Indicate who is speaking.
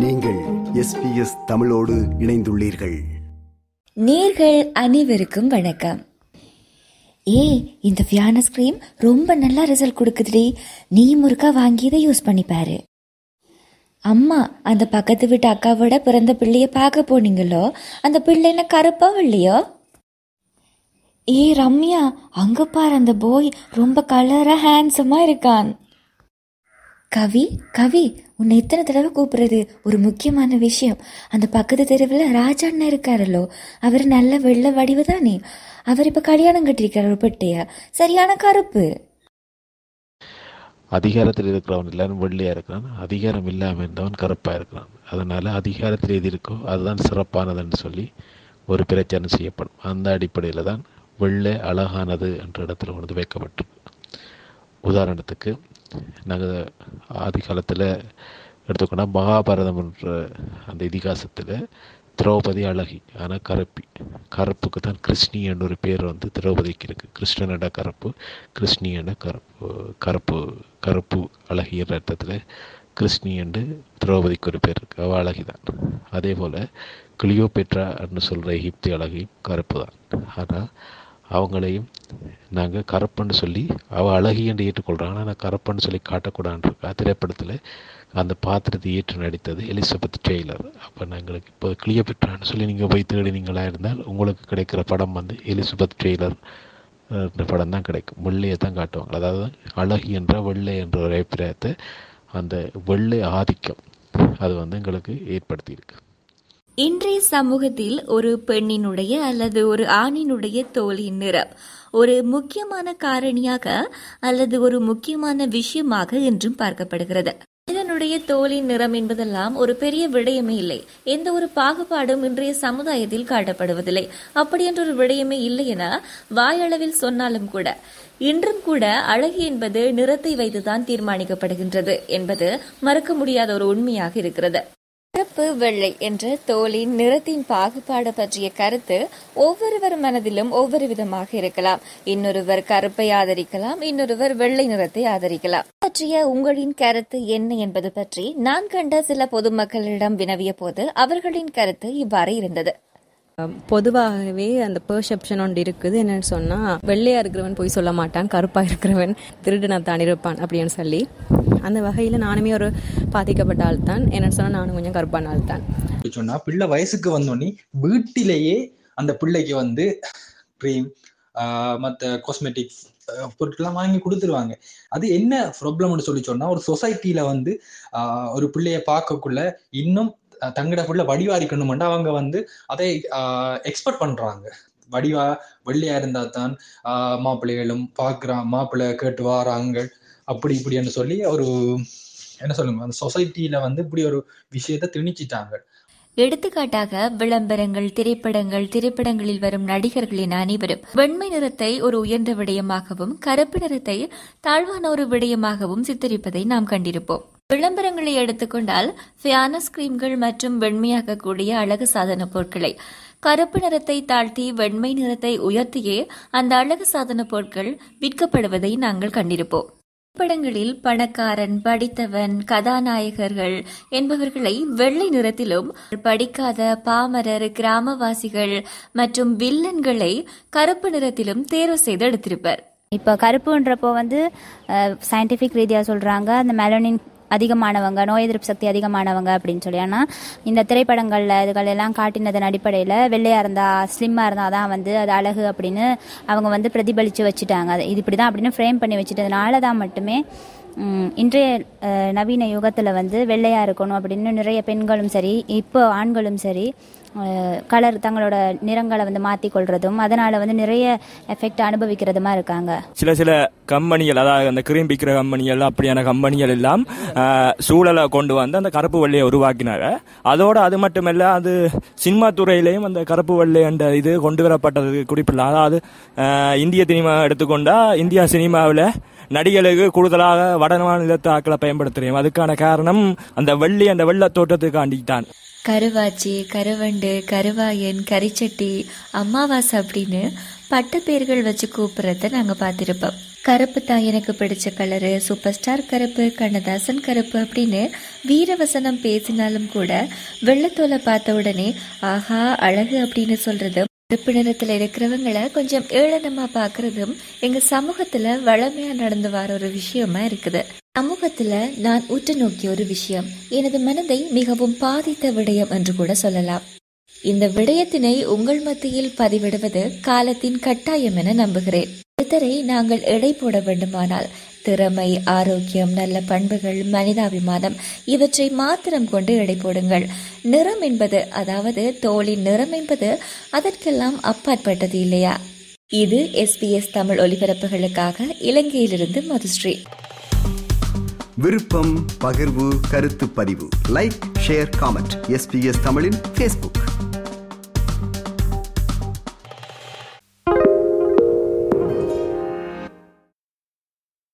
Speaker 1: நீங்கள் எஸ்பிஎஸ் தமிழோடு இணைந்துள்ளீர்கள்.
Speaker 2: நேர்கள் அனைவருக்கும் வணக்கம். ஏ இந்த ஃபியானஸ் கிரீம் ரொம்ப நல்லா ரிசல்ட் கொடுக்குதுடி. நீ முறுக்கா வாங்கி இதை யூஸ் பண்ணி பாரு அம்மா அந்த பக்கத்து வீட்டு அக்காவோட பிறந்த பிள்ளைய பார்க்க போனீங்களோ? அந்த பிள்ளை என்ன கருப்பா இல்லையோ? ஏ ரம்யா அங்க பாரு அந்த போய் ரொம்ப கலரா ஹேண்ட்ஸமா இருக்கான். கவி கவி உன்னை எத்தனை தடவை கூப்பிடுறது ஒரு முக்கியமான விஷயம். அந்த பக்கத்து தெருவில் ராஜா அண்ணன் இருக்காரல்லோ. அவர் நல்ல வெள்ள வடிவு தானே. அவர் இப்ப கல்யாணம் கட்டியிருக்காரு ஒரு பெட்டைய. சரியான கருப்பு.
Speaker 3: அதிகாரத்தில் இருக்கிறவன் எல்லாரும் வெள்ளையாக இருக்கிறான். அதிகாரம் இல்லாமல் இருந்தவன் கருப்பாக இருக்கிறான். அதனால் அதிகாரத்தில் எது இருக்கோ அதுதான் சிறப்பானதுன்னு சொல்லி ஒரு பிரச்சாரம் செய்யப்படும். அந்த அடிப்படையில் தான் வெள்ளை அழகானது என்ற இடத்துல கொண்டு வைக்கப்பட்டிருக்கு. உதாரணத்துக்கு நாங்கள் ஆதி காலத்தில் எடுத்துக்கோனால் மகாபாரதம் என்ற அந்த இதிகாசத்தில் திரௌபதி அழகி ஆனால் கருப்பி கருப்புக்கு தான் கிருஷ்ணி என்ற ஒரு பேர் வந்து திரௌபதிக்கு இருக்குது கிருஷ்ணனட கருப்பு கிருஷ்ணி என்ற கருப்பு கருப்பு கருப்பு அழகி என்ற அர்த்தத்தில் கிருஷ்ணி என்று திரௌபதிக்கு ஒரு பேர் இருக்குது அவள் அழகி தான் அதே போல் கிளியோபெட்ரா என்று சொல்கிற எகிப்தி அழகியும் கருப்பு தான் ஆனால் அவங்களையும் நாங்கள் கரப்பன்னு சொல்லி அவள் அழகி என்று ஏற்றுக்கொள்கிறாங்க ஆனால் நான் கருப்புன்னு சொல்லி காட்டக்கூடாதுன்ற திரைப்படத்தில் அந்த பாத்திரத்தை ஏற்று நடித்தது எலிசபெத் டெய்லர். அப்போ நாங்களுக்கு இப்போ கிளியோபெட்ரான்னு சொல்லி நீங்கள் போய் தேடினீங்களா இருந்தால் உங்களுக்கு கிடைக்கிற படம் வந்து எலிசபெத் டெய்லர் இந்த படம் தான் கிடைக்கும். வெள்ளையை தான் காட்டுவாங்க. அதாவது அழகி என்ற வெள்ளை என்ற ஒரு அபிப்பிராயத்தை அந்த வெள்ளை ஆதிக்கம் அது வந்து எங்களுக்கு ஏற்படுத்தியிருக்கு.
Speaker 2: இன்றைய சமூகத்தில் ஒரு பெண்ணினுடைய அல்லது ஒரு ஆணினுடைய தோலின் நிறம். ஒரு முக்கியமான காரணியாக அல்லது ஒரு முக்கியமான விஷயமாக என்றும் பார்க்கப்படுகிறது. மனிதனுடைய தோலின் நிறம் என்பதெல்லாம் ஒரு பெரிய விடயமே இல்லை. எந்த ஒரு பாகுபாடும் இன்றைய சமுதாயத்தில் காட்டப்படுவதில்லை. அப்படி என்ற ஒரு விடயமே இல்லை என வாயளவில் சொன்னாலும் கூட. இன்றும் கூட அழகு என்பது நிறத்தை வைத்துதான் தீர்மானிக்கப்படுகின்றது என்பது மறுக்க முடியாத ஒரு உண்மையாக இருக்கிறது. கருப்பு வெள்ளை என்ற தோலின் நிறத்தின் பாகுபாடு பற்றிய கருத்து ஒவ்வொருவர் மனதிலும் ஒவ்வொரு விதமாக இருக்கலாம். இன்னொருவர் கருப்பை ஆதரிக்கலாம் இன்னொருவர் வெள்ளை நிறத்தை ஆதரிக்கலாம். பற்றிய உங்களின் கருத்து என்ன என்பது பற்றி நான் கண்ட சில பொதுமக்களிடம் வினவிய போது அவர்களின் கருத்து இவ்வாறு இருந்தது.
Speaker 4: பொதுவாகவே அந்த பெர்செப்ஷன் ஒன்று இருக்குது. என்னன்னு சொன்னா வெள்ளையா இருக்கிறவன் போய் சொல்ல மாட்டான் கருப்பா இருக்கிறவன் திருடனா தான் இருப்பான் அப்படின்னு சொல்லி. அந்த வகையில நானுமே ஒரு பாதிக்கப்பட்ட ஆள் தான் என்னன்னு சொன்னா நானும் கொஞ்சம் கருப்பான ஆள் தான்
Speaker 5: சொன்னா பிள்ளை வயசுக்கு வந்தோடனே வீட்டிலேயே அந்த பிள்ளைக்கு வந்து க்ரீம் மற்ற காஸ்மெட்டிக்ஸ் பொருட்கள்லாம் வாங்கி கொடுத்துருவாங்க. அது என்ன ப்ராப்ளம்னு சொல்லி சொன்னா ஒரு சொசைட்டில வந்து ஒரு பிள்ளைய பார்க்கக்குள்ள இன்னும் தங்கட புள்ள வடிவா அவங்க வந்து அதை எக்ஸ்பெக்ட் பண்றாங்க. வடிவா வெள்ளையா இருந்தா தான் மாப்பிள்ளைகளும் பார்க்குறான் மாப்பிள்ளை கேட்டு வாராங்கள் அப்படி இப்படின்னு சொல்லி ஒரு என்ன சொல்லுங்க அந்த சொசைட்டில வந்து இப்படி ஒரு விஷயத்த திணிச்சிட்டாங்க.
Speaker 2: எடுத்துக்காட்டாக விளம்பரங்கள் திரைப்படங்கள் திரைப்படங்களில் வரும் நடிகர்களின் அனைவரும் வெண்மை நிறத்தை ஒரு உயர்ந்த விடயமாகவும் கருப்பு நிறத்தை தாழ்வான ஒரு விடயமாகவும் சித்தரிப்பதை நாம் கண்டிருப்போம். விளம்பரங்களை எடுத்துக்கொண்டால் ஃபியானஸ் கிரீம்கள் மற்றும் வெண்மையாக்கக்கூடிய அழகு சாதன பொருட்களை கருப்பு நிறத்தை தாழ்த்தி வெண்மை நிறத்தை உயர்த்தியே அந்த அழகு சாதன பொருட்கள் விற்கப்படுவதை நாங்கள் கண்டிருப்போம். படங்களில் பணக்காரன் படித்தவன் கதாநாயகர்கள் என்பவர்களை வெள்ளை நிறத்திலும் படிக்காத பாமரர் கிராமவாசிகள் மற்றும் வில்லன்களை கருப்பு நிறத்திலும் தேர்வு செய்து எடுத்திருப்பர்.
Speaker 6: இப்போ கருப்புன்றப்போ வந்து சயின்டிஃபிக் ரீதியாக சொல்கிறாங்க அந்த மெலனின் அதிகமானவங்க நோய் எதிர்ப்பு சக்தி அதிகமானவங்க அப்படின்னு சொல்லி. ஆனால் இந்த திரைப்படங்களில் இதுகள் எல்லாம் காட்டினதன் அடிப்படையில் வெள்ளையாக இருந்தால் ஸ்லிம்மாக இருந்தால் தான் வந்து அது அழகு அப்படின்னு அவங்க வந்து பிரதிபலித்து வச்சுட்டாங்க. அது இது இப்படி தான் அப்படின்னு ஃப்ரேம் பண்ணி வச்சுட்டதுனால தான் மட்டுமே இன்றைய நவீன யுகத்தில் வந்து வெள்ளையாக இருக்கணும் அப்படின்னு நிறைய பெண்களும் சரி இப்போ ஆண்களும் சரி கலர் தங்களோட நிறங்களை வந்து மாற்றி கொள்றதும் அதனால வந்து நிறைய எஃபெக்ட் அனுபவிக்கிறதுமா இருக்காங்க.
Speaker 7: சில சில கம்பெனிகள் அதாவது அந்த கிரீம் பிக்கிற கம்பெனிகள் அப்படியான கம்பெனிகள் எல்லாம் சூழலை கொண்டு வந்து அந்த கருப்பு வெள்ளையை உருவாக்கினாங்க. அதோட அது மட்டுமல்ல அது சினிமா துறையிலையும் அந்த கருப்பு வெள்ளை என்ற இது கொண்டு வரப்பட்டது குறிப்பிடலாம். அதாவது இந்திய சினிமா எடுத்துக்கொண்டா இந்தியா சினிமாவில் நடிகளுக்கு கூடுதலாக வட மாநிலத்தாக்களை பயன்படுத்துறோம் அதுக்கான காரணம் அந்த வெள்ளி அந்த வெள்ள தோட்டத்துக்காண்டித்தான்
Speaker 2: கருவாச்சி கருவண்டு கருவாயன் கரிச்சட்டி அமாவாசை அப்படின்னு பட்ட பேர்கள் வச்சு கூப்பிடுறத நாங்க பார்த்துருப்போம். கருப்பு தான் எனக்கு பிடிச்ச கலரு சூப்பர் ஸ்டார் கருப்பு கண்ணதாசன் கருப்பு அப்படின்னு வீரவசனம் பேசினாலும் கூட வெள்ளத்தோலை பார்த்த உடனே ஆஹா அழகு அப்படின்னு சொல்றது கருப்பு இருக்கிறவங்களை இருக்கிறவங்கள கொஞ்சம் ஏளனமா பாக்குறதும் எங்க சமூகத்துல வளமையா நடந்து வர ஒரு விஷயமா இருக்குது. சமூகத்துல நான் உற்று நோக்கிய ஒரு விஷயம் எனது மனதை மிகவும் பாதித்த விடயம் என்று கூட சொல்லலாம். இந்த விடயத்தினை உங்கள் மத்தியில் பதிவிடுவது காலத்தின் கட்டாயம் என நம்புகிறேன். ஒருத்தரை நாங்கள் எடை போட வேண்டுமானால் திறமை ஆரோக்கியம் நல்ல பண்புகள் மனிதாபிமானம் இவற்றை மாத்திரம் கொண்டு எடை போடுங்கள். நிறம் என்பது அதாவது தோளின் நிறம் என்பது அதற்கெல்லாம் அப்பாற்பட்டது இல்லையா? இது எஸ்பிஎஸ் தமிழ் ஒலிபரப்புகளுக்காக இலங்கையிலிருந்து மதுஸ்ரீ.
Speaker 1: விருப்பம் பகிர்வு கருத்து பதிவு. லைக் ஷேர் காமெண்ட் எஸ்பிஎஸ் தமிழின் ஃபேஸ்புக்